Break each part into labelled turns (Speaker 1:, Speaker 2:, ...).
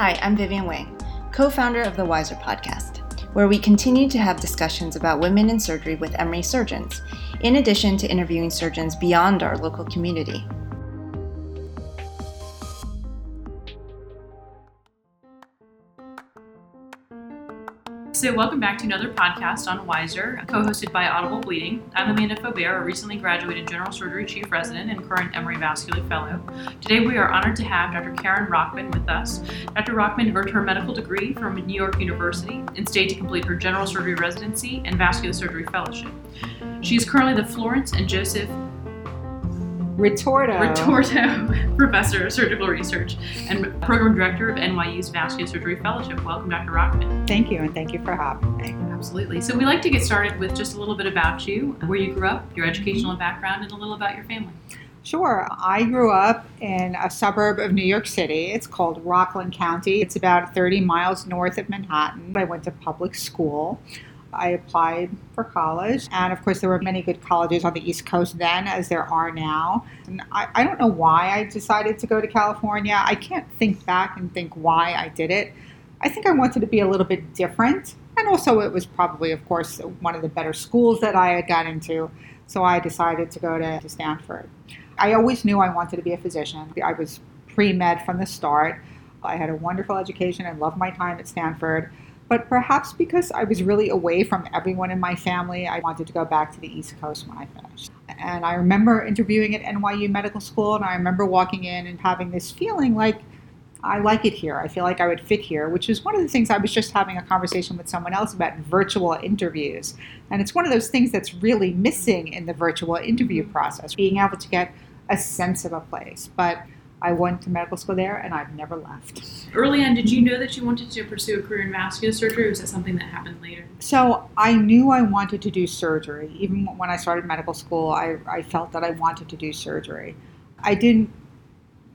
Speaker 1: Hi, I'm Vivian Wang, co founder of the Wiser podcast, where we continue to have discussions about women in surgery with Emory surgeons, in addition to interviewing surgeons beyond our local community.
Speaker 2: So, welcome back to another podcast on Wiser, co hosted by Audible Bleeding. I'm Amanda Faubert, a recently graduated general surgery chief resident and current Emory Vascular Fellow. Today, we are honored to have Dr. Caron Rockman with us. Dr. Rockman earned her medical degree from New York University and stayed to complete her general surgery residency and vascular surgery fellowship. She is currently the Florence and Joseph
Speaker 3: Ritorto.
Speaker 2: Ritorto Professor of Surgical Research and Program Director of NYU's Vascular Surgery Fellowship. Welcome, Dr. Rockman.
Speaker 3: Thank you, and thank you for having me.
Speaker 2: Absolutely. So, we like to get started with just a little bit about you, where you grew up, your educational background, and a little about your family.
Speaker 3: Sure. I grew up in a suburb of New York City. It's called Rockland County. It's about 30 miles north of Manhattan. I went to public school. I applied for college. And of course, there were many good colleges on the East Coast then, as there are now. And I, I don't know why I decided to go to California. I can't think back and think why I did it. I think I wanted to be a little bit different. And also, it was probably, of course, one of the better schools that I had got into. So I decided to go to, to Stanford. I always knew I wanted to be a physician. I was pre med from the start. I had a wonderful education and loved my time at Stanford but perhaps because I was really away from everyone in my family, I wanted to go back to the East Coast when I finished. And I remember interviewing at NYU Medical School, and I remember walking in and having this feeling like, I like it here. I feel like I would fit here, which is one of the things I was just having a conversation with someone else about virtual interviews. And it's one of those things that's really missing in the virtual interview process, being able to get a sense of a place. But I went to medical school there and I've never left.
Speaker 2: Early on, did you know that you wanted to pursue a career in vascular surgery or was that something that happened later?
Speaker 3: So I knew I wanted to do surgery. Even when I started medical school, I, I felt that I wanted to do surgery. I didn't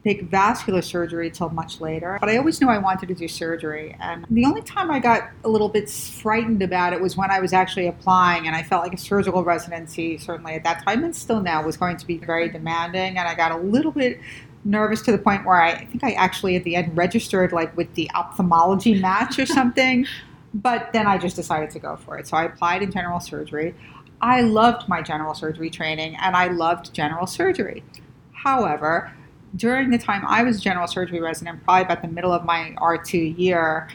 Speaker 3: pick vascular surgery till much later, but I always knew I wanted to do surgery. And the only time I got a little bit frightened about it was when I was actually applying, and I felt like a surgical residency, certainly at that time and still now, was going to be very demanding. And I got a little bit nervous to the point where I, I think I actually at the end registered like with the ophthalmology match or something. but then I just decided to go for it. So I applied in general surgery. I loved my general surgery training and I loved general surgery. However, during the time I was a general surgery resident, probably about the middle of my R2 year,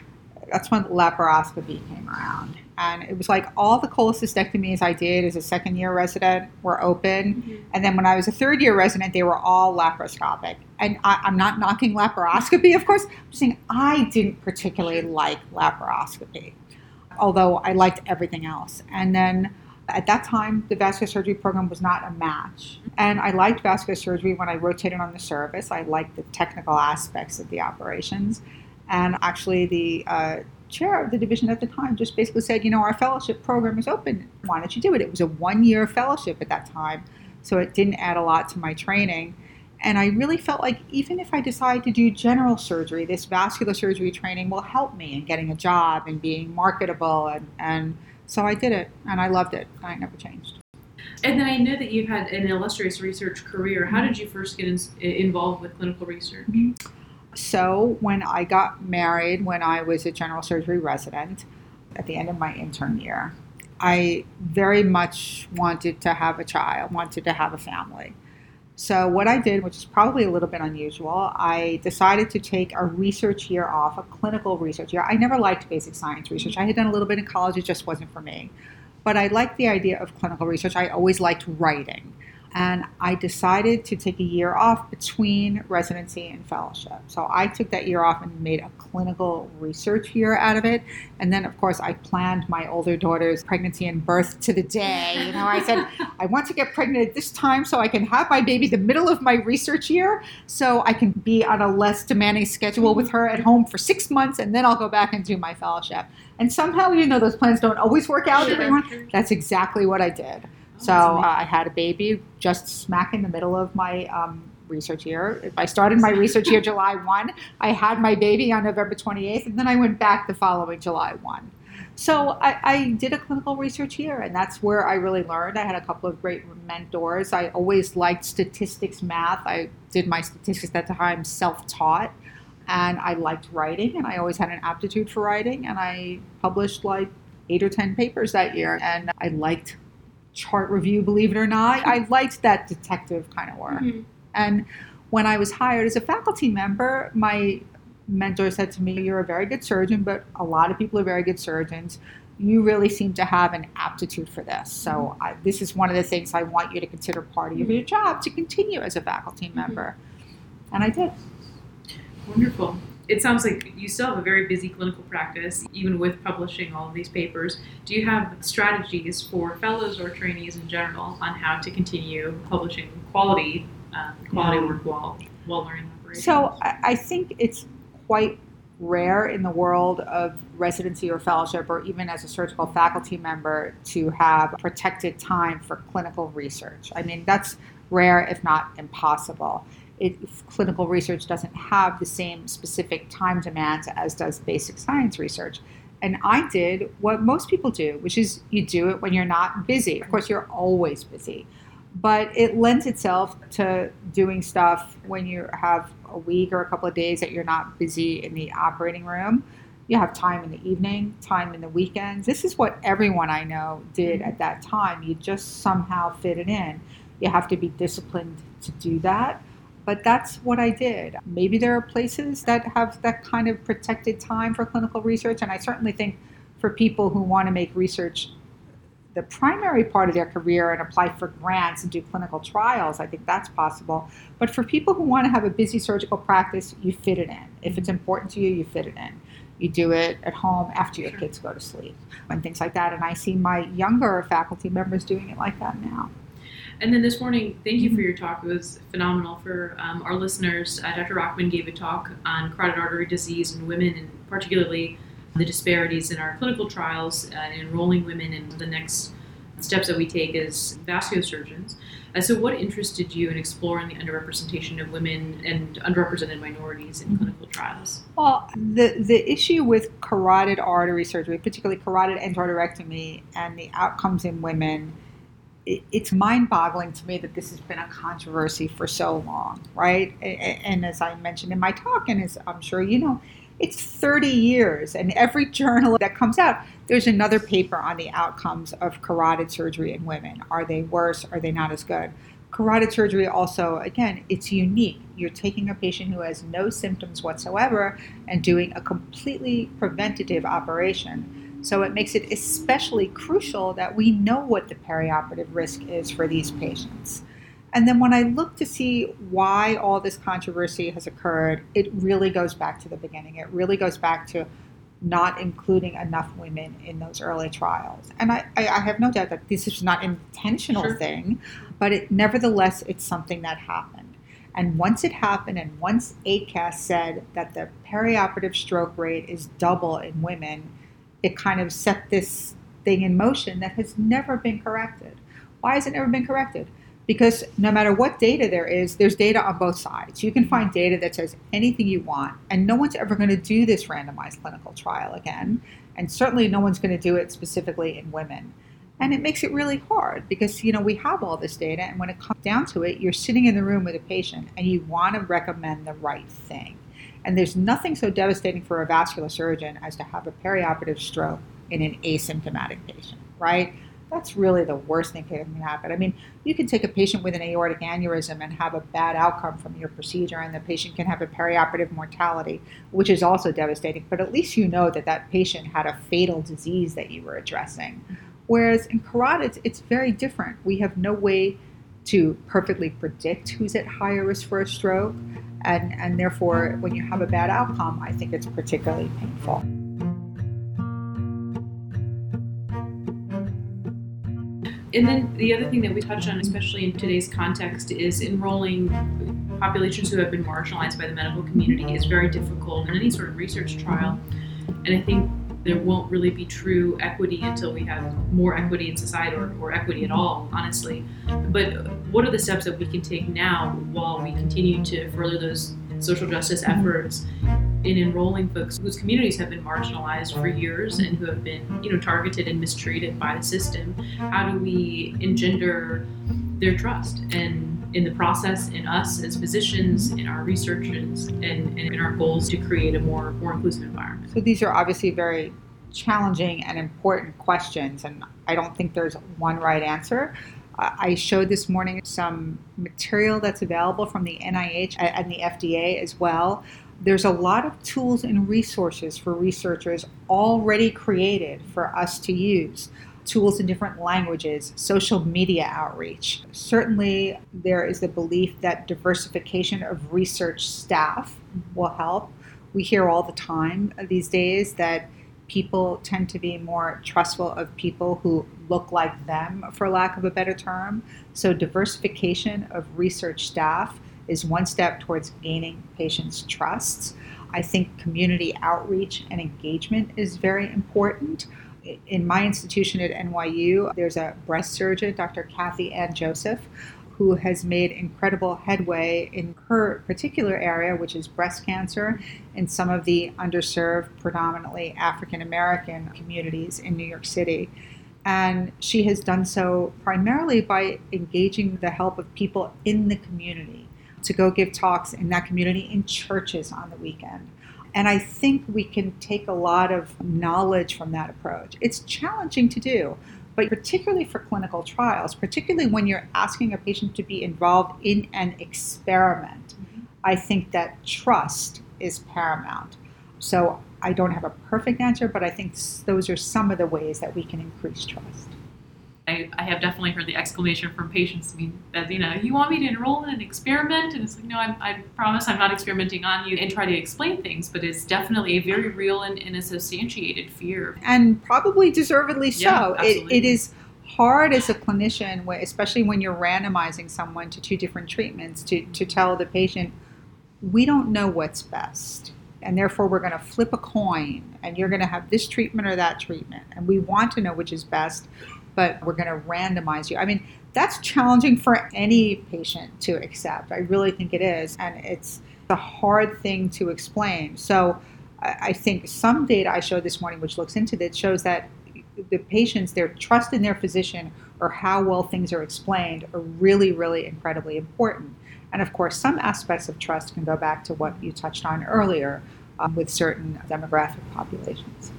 Speaker 3: that's when laparoscopy came around and it was like all the cholecystectomies I did as a second year resident were open, mm-hmm. and then when I was a third year resident, they were all laparoscopic. And I, am not knocking laparoscopy, of course. I'm saying I didn't particularly like laparoscopy, although I liked everything else. And then at that time, the vascular surgery program was not a match. And I liked vascular surgery when I rotated on the service. I liked the technical aspects of the operations. And actually, the uh, chair of the division at the time just basically said, you know, our fellowship program is open. Why don't you do it? It was a one year fellowship at that time, so it didn't add a lot to my training. And I really felt like even if I decide to do general surgery, this vascular surgery training will help me in getting a job and being marketable. And, and so I did it, and I loved it. I never changed.
Speaker 2: And then I know that you've had an illustrious research career. How did you first get in, involved with clinical research? Mm-hmm.
Speaker 3: So, when I got married, when I was a general surgery resident at the end of my intern year, I very much wanted to have a child, wanted to have a family. So, what I did, which is probably a little bit unusual, I decided to take a research year off, a clinical research year. I never liked basic science research. I had done a little bit in college, it just wasn't for me. But I liked the idea of clinical research. I always liked writing and I decided to take a year off between residency and fellowship. So I took that year off and made a clinical research year out of it. And then, of course, I planned my older daughter's pregnancy and birth to the day. You know, I said, I want to get pregnant at this time so I can have my baby the middle of my research year so I can be on a less demanding schedule with her at home for six months and then I'll go back and do my fellowship. And somehow, even though those plans don't always work out, sure. that's exactly what I did. So uh, I had a baby just smack in the middle of my um, research year. If I started my research year July 1, I had my baby on November 28th, and then I went back the following July 1. So I, I, did a clinical research year, and that's where I really learned. I had a couple of great mentors. I always liked statistics, math. I did my statistics at the time self taught. and I liked writing, and I always had an aptitude for writing, and I published like eight or 10 papers that year, and I liked chart review, believe it or not. I liked that detective kind of work. Mm-hmm. And when I was hired as a faculty member, my mentor said to me, You're a very good surgeon, but a lot of people are very good surgeons. You really seem to have an aptitude for this. So, mm-hmm. I, this is one of the things I want you to consider part of your mm-hmm. job to continue as a faculty mm-hmm. member. And I did.
Speaker 2: Wonderful. It sounds like you still have a very busy clinical practice, even with publishing all of these papers. Do you have strategies for fellows or trainees in general on how to continue publishing quality um, quality yeah. work while while learning operations?
Speaker 3: So I think it's quite rare in the world of residency or fellowship, or even as a surgical faculty member, to have protected time for clinical research. I mean, that's rare, if not impossible it, clinical research doesn't have the same specific time demands as does basic science research. And I did what most people do, which is you do it when you're not busy. Of course, you're always busy, but it lends itself to doing stuff when you have a week or a couple of days that you're not busy in the operating room. You have time in the evening, time in the weekends. This is what everyone I know did mm-hmm. at that time. You just somehow fit it in. You have to be disciplined to do that but that's what I did. Maybe there are places that have that kind of protected time for clinical research, and I certainly think for people who want to make research the primary part of their career and apply for grants and do clinical trials, I think that's possible. But for people who want to have a busy surgical practice, you fit it in. If it's important to you, you fit it in. You do it at home after your kids go to sleep and things like that. And I see my younger faculty members doing it like that now.
Speaker 2: And then this morning, thank you for your talk. It was phenomenal for um, our listeners. Uh, Dr. Rockman gave a talk on carotid artery disease in women, and particularly the disparities in our clinical trials uh, enrolling women and the next steps that we take as vascular surgeons. Uh, so, what interested you in exploring the underrepresentation of women and underrepresented minorities in mm-hmm. clinical trials?
Speaker 3: Well, the, the issue with carotid artery surgery, particularly carotid endarterectomy, and the outcomes in women it's mind-boggling to me that this has been a controversy for so long, right? And as I mentioned in my talk, and as I'm sure you know, it's 30 years, and every journal that comes out, there's another paper on the outcomes of carotid surgery in women. Are they worse? Are they not as good? Carotid surgery also, again, it's unique. You're taking a patient who has no symptoms whatsoever and doing a completely preventative operation. So it makes it especially crucial that we know what the perioperative risk is for these patients. And then when I look to see why all this controversy has occurred, it really goes back to the beginning. It really goes back to not including enough women in those early trials. And I, I, I have no doubt that this is not an intentional sure. thing, but it, nevertheless, it's something that happened. And once it happened, and once ACAS said that the perioperative stroke rate is double in women, it kind of set this thing in motion that has never been corrected. Why has it never been corrected? Because no matter what data there is, there's data on both sides. You can find data that says anything you want, and no one's ever going to do this randomized clinical trial again. And certainly no one's going to do it specifically in women. And it makes it really hard because you know we have all this data, and when it comes down to it, you're sitting in the room with a patient and you want to recommend the right thing. And there's nothing so devastating for a vascular surgeon as to have a perioperative stroke in an asymptomatic patient, right? That's really the worst thing that can happen. I mean, you can take a patient with an aortic aneurysm and have a bad outcome from your procedure, and the patient can have a perioperative mortality, which is also devastating. But at least you know that that patient had a fatal disease that you were addressing. Whereas in carotids, it's very different. We have no way to perfectly predict who's at higher risk for a stroke and and therefore when you have a bad outcome i think it's particularly painful.
Speaker 2: And then the other thing that we touched on especially in today's context is enrolling populations who have been marginalized by the medical community is very difficult in any sort of research trial. And i think there won't really be true equity until we have more equity in society or, or equity at all, honestly. But what are the steps that we can take now while we continue to further those social justice mm-hmm. efforts in enrolling folks whose communities have been marginalized for years and who have been, you know, targeted and mistreated by the system? How do we engender their trust and in the process, in us as physicians, in our researchers, and, and in our goals to create a more more inclusive environment.
Speaker 3: So these are obviously very challenging and important questions, and I don't think there's one right answer. I showed this morning some material that's available from the NIH and the FDA as well. There's a lot of tools and resources for researchers already created for us to use. Tools in different languages, social media outreach. Certainly, there is the belief that diversification of research staff will help. We hear all the time these days that people tend to be more trustful of people who look like them, for lack of a better term. So, diversification of research staff is one step towards gaining patients' trust. I think community outreach and engagement is very important. In my institution at NYU, there's a breast surgeon, Dr. Kathie-Ann Joseph, who has made incredible headway in her particular area, which is breast cancer, in some of the underserved, predominantly African American communities in New York City. And she has done so primarily by engaging the help of people in the community to go give talks in that community in churches on the weekend. And I think we can take a lot of knowledge from that approach. It's challenging to do, but particularly for clinical trials, particularly when you're asking a patient to be involved in an experiment, mm-hmm. I think that trust is paramount. So I don't have a perfect answer, but I think those are some of the ways that we can increase trust.
Speaker 2: I, I have definitely heard the exclamation from patients. I mean, that you know, you want me to enroll in an experiment, and it's like, no, I'm, i promise I'm not experimenting on you, and try to explain things. But it's definitely a very real and, and a substantiated fear,
Speaker 3: and probably deservedly so. Yeah, it, it is hard as a clinician, especially when you're randomizing someone to two different treatments, to, to tell the patient, we don't know what's best. And therefore, we're going to flip a coin, and you're going to have this treatment or that treatment. And we want to know which is best, but we're going to randomize you. I mean, that's challenging for any patient to accept. I really think it is. And it's a hard thing to explain. So I think some data I showed this morning, which looks into this, shows that the patients, their trust in their physician or how well things are explained are really, really incredibly important. And of course, some aspects of trust can go back to what you touched on earlier um, with certain demographic populations.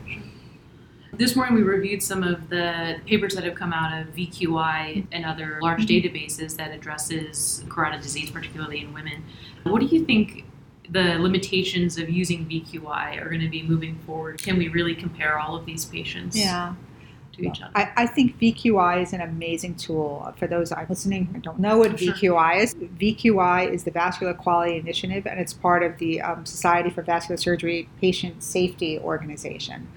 Speaker 2: This morning we reviewed some of the papers that have come out of VQI and other large mm-hmm. databases that addresses carotid disease, particularly in women. What do you think the limitations of using VQI are going to be moving forward? Can we really compare all of these patients?
Speaker 3: Yeah.
Speaker 2: To each other?
Speaker 3: I, I think VQI is an amazing tool. For those I'm listening who don't know what sure. VQI is, VQI is the Vascular Quality Initiative, and it's part of the um, Society for Vascular Surgery Patient Safety Organization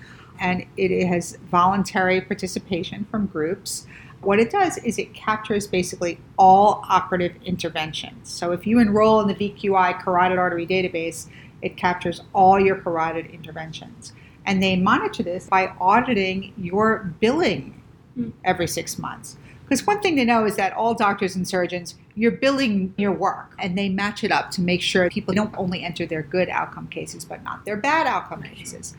Speaker 3: and it has voluntary participation from groups. What it does is it captures basically all operative interventions. So if you enroll in the VQI carotid artery database, it captures all your carotid interventions. And they monitor this by auditing your billing hmm. every six months. Because one thing to know is that all doctors and surgeons, you're billing your work and they match it up to make sure people don't only enter their good outcome cases, but not their bad outcome cases.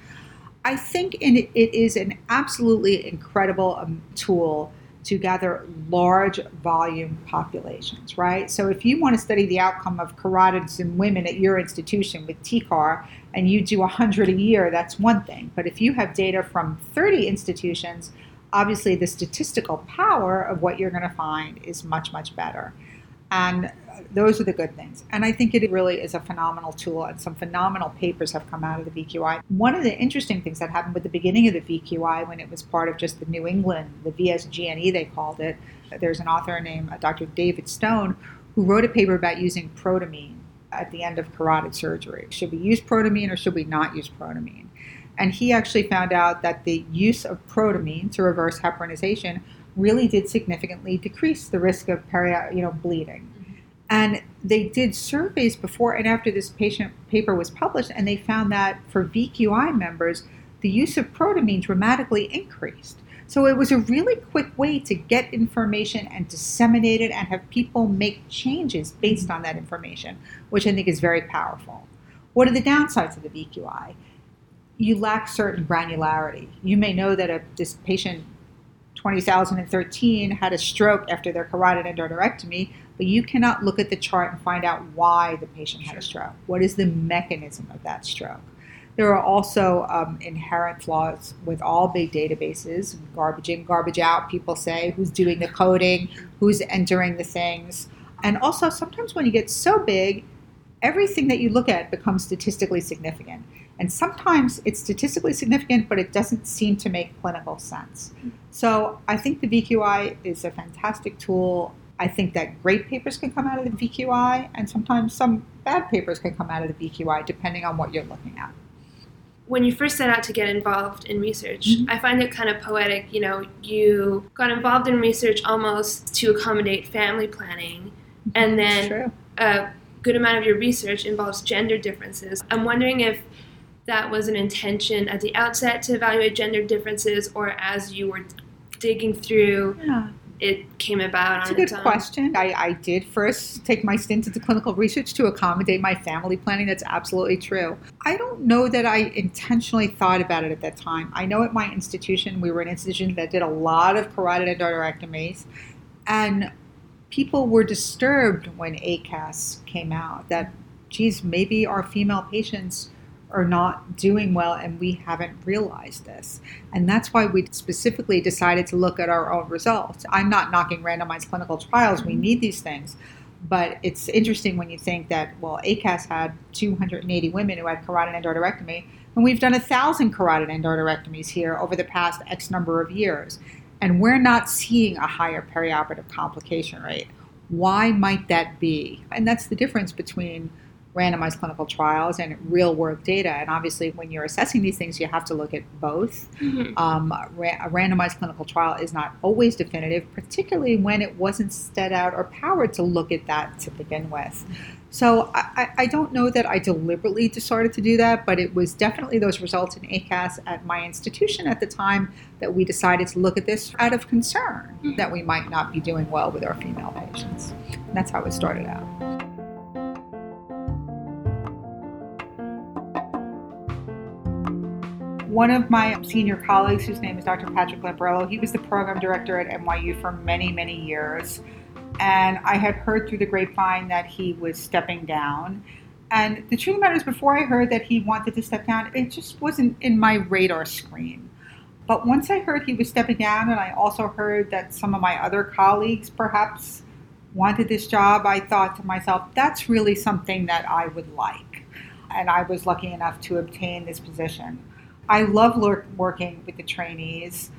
Speaker 3: I think it is an absolutely incredible um, tool to gather large volume populations, right? So if you want to study the outcome of carotids in women at your institution with TCAR and you do 100 a year, that's one thing. But if you have data from 30 institutions, obviously the statistical power of what you're going to find is much, much better. And those are the good things. And I think it really is a phenomenal tool, and some phenomenal papers have come out of the VQI. One of the interesting things that happened with the beginning of the VQI, when it was part of just the New England, the VSGNE, they called it, there's an author named uh, Dr. David Stone who wrote a paper about using protamine at the end of carotid surgery. Should we use protamine or should we not use protamine? And he actually found out that the use of protamine to reverse heparinization really did significantly decrease the risk of peri, you know, bleeding. And they did surveys before and after this patient paper was published, and they found that for VQI members, the use of protamine dramatically increased. So it was a really quick way to get information and disseminate it and have people make changes based on that information, which I think is very powerful. What are the downsides of the VQI? You lack certain granularity. You may know that a, this patient 2013 had a stroke after their carotid endarterectomy, but you cannot look at the chart and find out why the patient had a stroke. What is the mechanism of that stroke? There are also um, inherent flaws with all big databases garbage in, garbage out, people say, who's doing the coding, who's entering the things. And also, sometimes when you get so big, everything that you look at becomes statistically significant. And sometimes it's statistically significant, but it doesn't seem to make clinical sense. So I think the VQI is a fantastic tool. I think that great papers can come out of the VQI, and sometimes some bad papers can come out of the VQI, depending on what you're looking at
Speaker 4: when you first set out to get involved in research, mm-hmm. I find it kind of poetic. You know, you got involved in research almost to accommodate family planning, and then a good amount of your research involves gender differences. I'm wondering if that was an intention at the outset to evaluate gender differences, or as you were digging through, yeah it came about
Speaker 3: It's a good question. I, I did first take my stint into clinical research to accommodate my family planning. That's absolutely true. I don't know that I intentionally thought about it at that time. I know at my institution, we were an institution that did a lot of carotid endarterectomies, and people were disturbed when ACAS came out that, geez, maybe our female patients are not doing well and we haven't realized this. And that's why we specifically decided to look at our own results. I'm not knocking randomized clinical trials, we mm-hmm. need these things. But it's interesting when you think that, well, ACAS had 280 women who had carotid endarterectomy, and we've done a thousand carotid endarterectomies here over the past X number of years. And we're not seeing a higher perioperative complication rate. Why might that be? And that's the difference between randomized clinical trials and real world data. And obviously, when you're assessing these things, you have to look at both. Mm-hmm. Um, a randomized clinical trial is not always definitive, particularly when it wasn't set out or powered to look at that to begin with. So I, I don't know that I deliberately decided to do that, but it was definitely those results in ACAS at my institution at the time that we decided to look at this out of concern mm-hmm. that we might not be doing well with our female patients. And that's how it started out. One of my senior colleagues, whose name is Dr. Patrick Lamparello, he was the program director at NYU for many, many years. And I had heard through the grapevine that he was stepping down. And the truth of the matter is, before I heard that he wanted to step down, it just wasn't in my radar screen. But once I heard he was stepping down, and I also heard that some of my other colleagues perhaps wanted this job, I thought to myself, that's really something that I would like. And I was lucky enough to obtain this position. I love working with the trainees.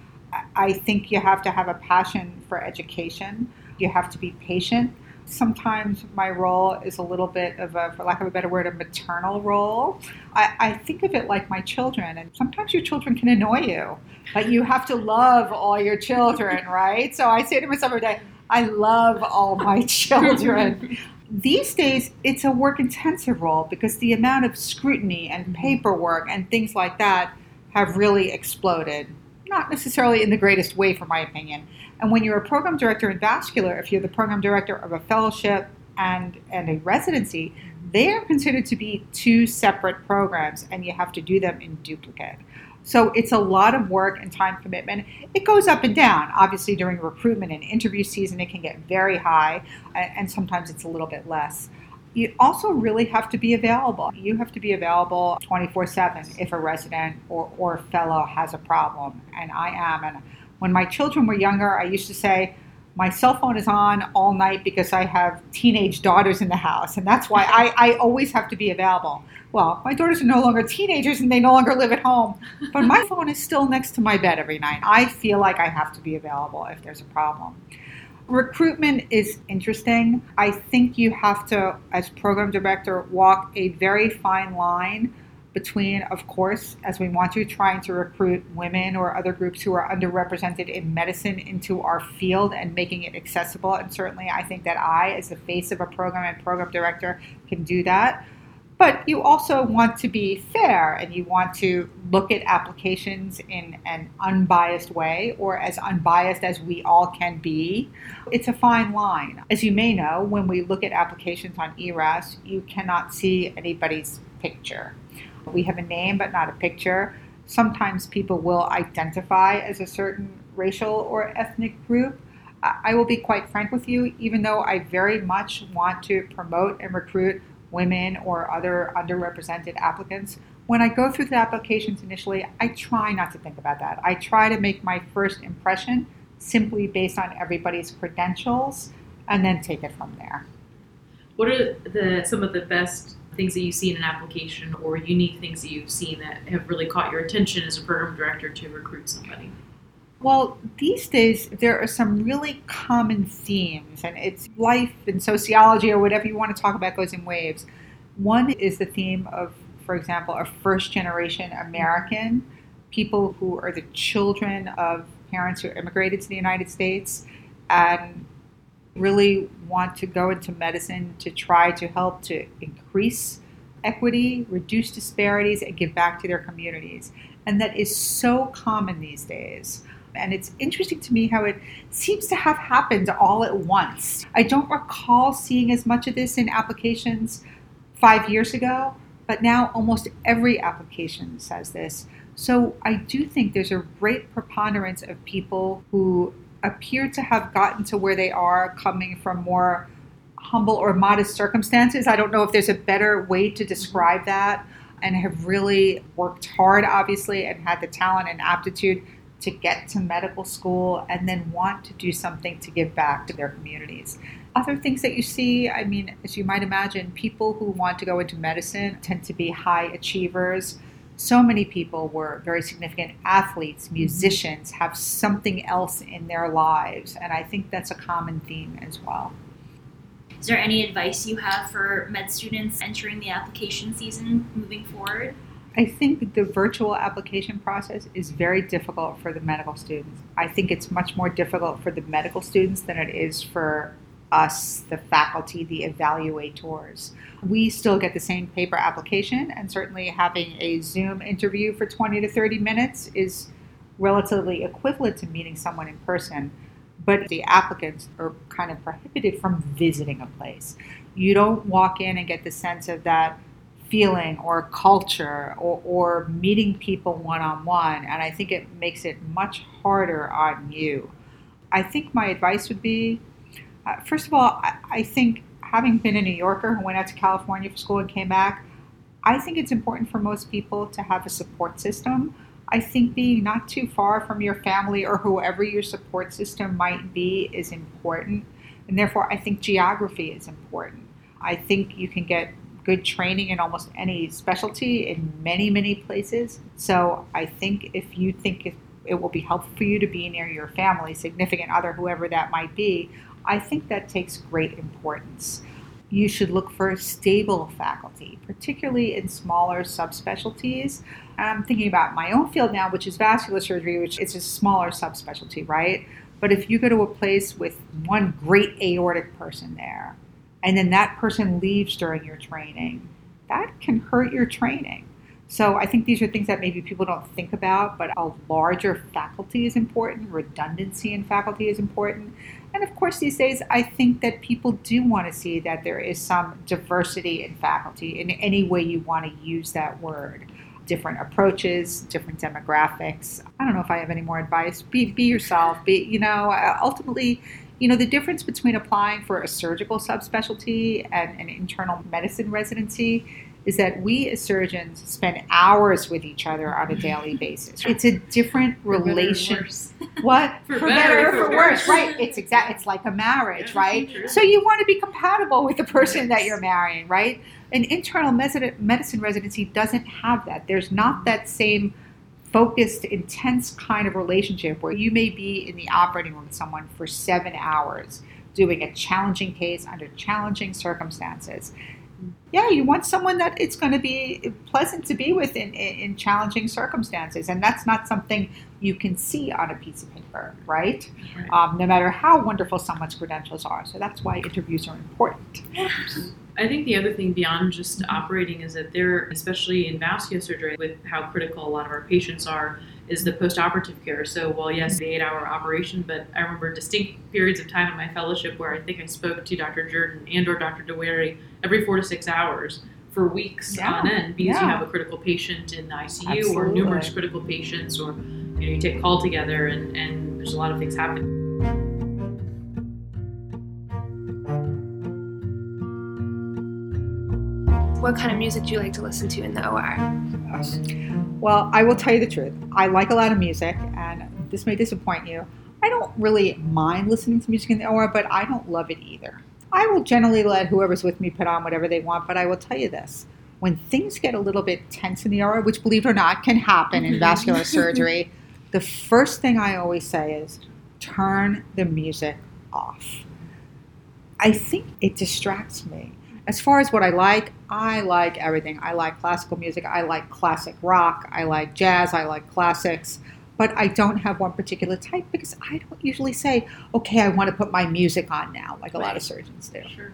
Speaker 3: I think you have to have a passion for education. You have to be patient. Sometimes my role is a little bit of a, for lack of a better word, a maternal role. I, I think of it like my children, and sometimes your children can annoy you, but you have to love all your children, right? So I say to myself every day, I love all my children. These days, it's a work intensive role because the amount of scrutiny and mm-hmm. paperwork and things like that have really exploded. Not necessarily in the greatest way, for my opinion. And when you're a program director in vascular, if you're the program director of a fellowship and, and a residency, mm-hmm. they are considered to be two separate programs and you have to do them in duplicate. So it's a lot of work and time commitment. It goes up and down. Obviously, during recruitment and interview season, it can get very high, and sometimes it's a little bit less. You also really have to be available. You have to be available 24 7 if a resident or, or fellow has a problem, and I am. And when my children were younger, I used to say, my cell phone is on all night because I have teenage daughters in the house, and that's why I, I always have to be available well, my daughters are no longer teenagers and they no longer live at home, but my phone is still next to my bed every night. I feel like I have to be available if there's a problem. Recruitment is interesting. I think you have to, as program director, walk a very fine line between, of course, as we want to, trying to recruit women or other groups who are underrepresented in medicine into our field and making it accessible. And certainly, I think that I, as the face of a program and program director, can do that. But you also want to be fair and you want to look at applications in an unbiased way or as unbiased as we all can be. It's a fine line. As you may know, when we look at applications on ERAS, you cannot see anybody's picture. We have a name but not a picture. Sometimes people will identify as a certain racial or ethnic group. I will be quite frank with you, even though I very much want to promote and recruit women or other underrepresented applicants, when I go through the applications initially, I try not to think about that. I try to make my first impression simply based on everybody's credentials and then take it from there.
Speaker 2: What are the some of the best things that you see in an application or unique things that you've seen that have really caught your attention as a program director to recruit somebody?
Speaker 3: Well, these days there are some really common themes, and it's life and sociology or whatever you want to talk about goes in waves. One is the theme of, for example, a first generation American, people who are the children of parents who immigrated to the United States and really want to go into medicine to try to help to increase equity, reduce disparities, and give back to their communities. And that is so common these days. And it's interesting to me how it seems to have happened all at once. I don't recall seeing as much of this in applications five years ago, but now almost every application says this. So I do think there's a great preponderance of people who appear to have gotten to where they are coming from more humble or modest circumstances. I don't know if there's a better way to describe that, and have really worked hard, obviously, and had the talent and aptitude to get to medical school and then want to do something to give back to their communities. Other things that you see, I mean, as you might imagine, people who want to go into medicine tend to be high achievers so many people were very significant athletes, mm-hmm. musicians, have something else in their lives. And I think that's a common theme as well.
Speaker 5: Is there any advice you have for med students entering the application season moving forward?
Speaker 3: I think the virtual application process is very difficult for the medical students. I think it's much more difficult for the medical students than it is for us, the faculty, the evaluators. We still get the same paper application, and certainly having a Zoom interview for 20 to 30 minutes is relatively equivalent to meeting someone in person. But the applicants are kind of prohibited from visiting a place. You don't walk in and get the sense of that feeling or culture or, or meeting people one on one. And I think it makes it much harder on you. I think my advice would be uh, first of all, I, I think having been a New Yorker who went out to California for school and came back, I think it's important for most people to have a support system. I think being not too far from your family or whoever your support system might be is important. And therefore, I think geography is important. I think you can get good training in almost any specialty in many, many places. So I think if you think it will be helpful for you to be near your family, significant other, whoever that might be, I think that takes great importance. You should look for a stable faculty, particularly in smaller subspecialties. I'm thinking about my own field now, which is vascular surgery, which is a smaller subspecialty, right? But if you go to a place with one great aortic person there, and then that person leaves during your training, that can hurt your training. So I think these are things that maybe people don't think about, but a larger faculty is important, redundancy in faculty is important. And of course, these days, I think that people do want to see that there is some diversity in faculty in any way you want to use that word. Different approaches, different demographics. I don't know if I have any more advice. Be, be yourself. Be, you know, uh, ultimately, you know, the difference between applying for a surgical subspecialty and an internal medicine residency is that we as surgeons spend hours with each other on a daily basis. It's a different relation. What
Speaker 2: for, for better, better,
Speaker 3: for, for worse. worse. Right. It's exact. It's like a marriage, yeah, right? So you want to be compatible with the person yes. that you're marrying, right? An internal medicine residency doesn't have that. There's not that same focused, intense kind of relationship where you may be in the operating room with someone for seven hours doing a challenging case under challenging circumstances yeah, you want someone that it's going to be pleasant to be with in, in, challenging circumstances. And that's not something you can see on a piece of paper, right? right. Um, no matter how wonderful someone's credentials are. So that's why interviews are important.
Speaker 2: I think the other thing beyond just operating is that they're, especially in vascular surgery, with how critical a lot of our patients are, is the post-operative care. So, well, yes, the eight-hour operation, but I remember distinct periods of time in my fellowship where I think I spoke to Dr. Jordan and/or Dr. Duwayri every four to six hours for weeks yeah. on end because yeah. you have a critical patient in the ICU Absolutely. or numerous critical patients, or you know, you take call together, and, and there's a lot of things happening.
Speaker 4: What kind of music do you like to listen to in the OR?
Speaker 3: Well, I will tell you the truth. I like a lot of music, and this may disappoint you. I don't really mind listening to music in the OR, but I don't love it either. I will generally let whoever's with me put on whatever they want, but I will tell you this. When things get a little bit tense in the OR, which believe it or not can happen in mm-hmm. vascular surgery, the first thing I always say is turn the music off. I think it distracts me. As far as what I like, I like everything. I like classical music, I like classic rock, I like jazz, I like classics but I don't have one particular type because I don't usually say, okay, I want to put my music on now, like a right. lot of surgeons do.
Speaker 2: Sure.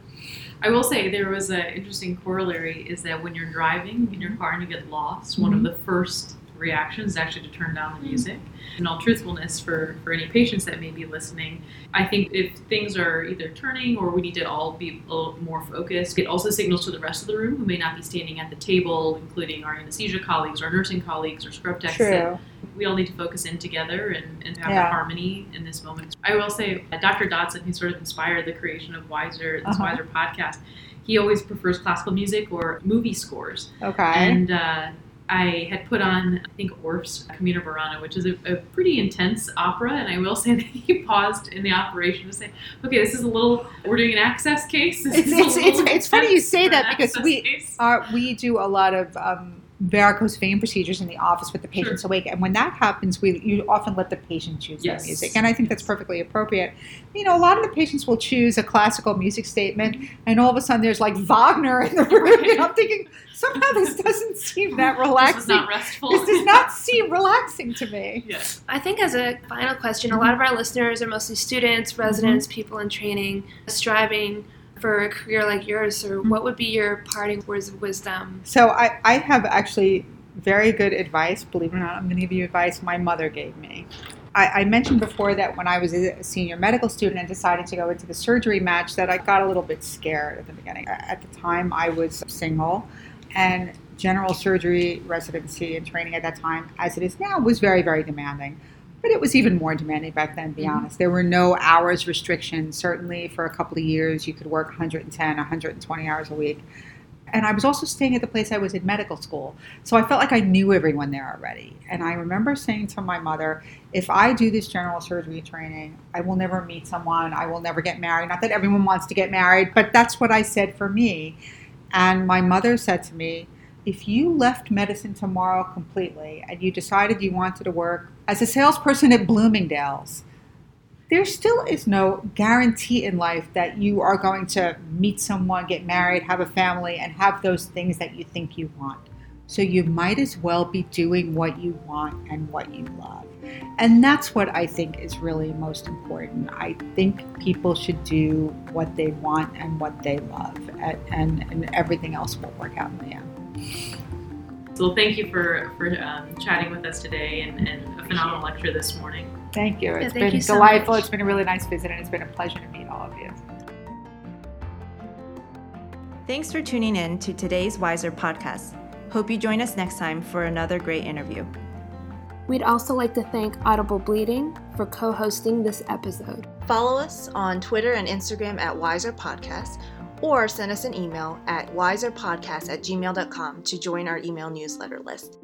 Speaker 2: I will say there was an interesting corollary is that when you're driving in your car and you get lost, mm-hmm. one of mm-hmm. the first reactions is actually to turn down the mm-hmm. music. In all truthfulness, for, for any patients that may be listening, I think if things are either turning or we need to all be a little more focused, it also signals to the rest of the room who may not be standing at the table, including our anesthesia colleagues, our nursing colleagues, or scrub techs. True. We all need to focus in together and, and have yeah. harmony in this moment. I will say, uh, Dr. Dodson, who sort of inspired the creation of Wiser, this uh-huh. Wiser podcast, he always prefers classical music or movie scores.
Speaker 3: Okay.
Speaker 2: And uh, I had put on, I think, Orff's Carmina Burana, which is a, a, pretty intense opera. And I will say that he paused in the operation to say, okay, this is a little, we're doing an access case.
Speaker 3: This it's, it's, it's, it's funny you say that because we, are, we do a lot of um, varicose vein procedures in the office with the patients sure. awake. And when that happens, we you often let the patient choose yes. their music. And I think that's perfectly appropriate. You know, a lot of the patients will choose a classical music statement, and all of a sudden there's like Wagner in the room. Right. And I'm thinking, somehow this doesn't seem that relaxing. This
Speaker 2: is not restful.
Speaker 3: This does not seem relaxing to me.
Speaker 2: Yes.
Speaker 4: I think as a final question, a lot of our listeners are mostly students, residents, mm-hmm. people in training, striving for a career like yours, or mm-hmm. what would be your parting words of wisdom?
Speaker 3: So I, I have actually very good advice. Believe it or not, I'm going to give you advice my mother gave me. I, I, mentioned before that when I was a senior medical student and decided to go into the surgery match, that I got a little bit scared at the beginning. At the time, I was single, and general surgery residency and training at that time, as it is now, was very, very demanding but it was even more demanding back then, to be mm-hmm. honest. There were no hours restrictions. Certainly, for a couple of years, you could work 110, 120 hours a week. And I was also staying at the place I was in medical school. So I felt like I knew everyone there already. And I remember saying to my mother, if I do this general surgery training, I will never meet someone. I will never get married. Not that everyone wants to get married, but that's what I said for me. And my mother said to me, if you left medicine tomorrow completely and you decided you wanted to work as a salesperson at Bloomingdale's, there still is no guarantee in life that you are going to meet someone, get married, have a family, and have those things that you think you want. So you might as well be doing what you want and what you love. And that's what I think is really most important. I think people should do what they want and what they love, and, and, and everything else will work out in the end.
Speaker 2: So thank you for, for um, chatting with us today and, and, a phenomenal lecture this morning.
Speaker 3: Thank you. It's yeah, been you delightful. So it's been a really nice visit and it's been a pleasure to meet all of you.
Speaker 1: Thanks for tuning in to today's Wiser podcast. Hope you join us next time for another great interview.
Speaker 4: We'd also like to thank Audible Bleeding for co hosting this episode.
Speaker 1: Follow us on Twitter and Instagram at Wiser Podcast or send us an email at wiserpodcast at gmail.com to join our email newsletter list.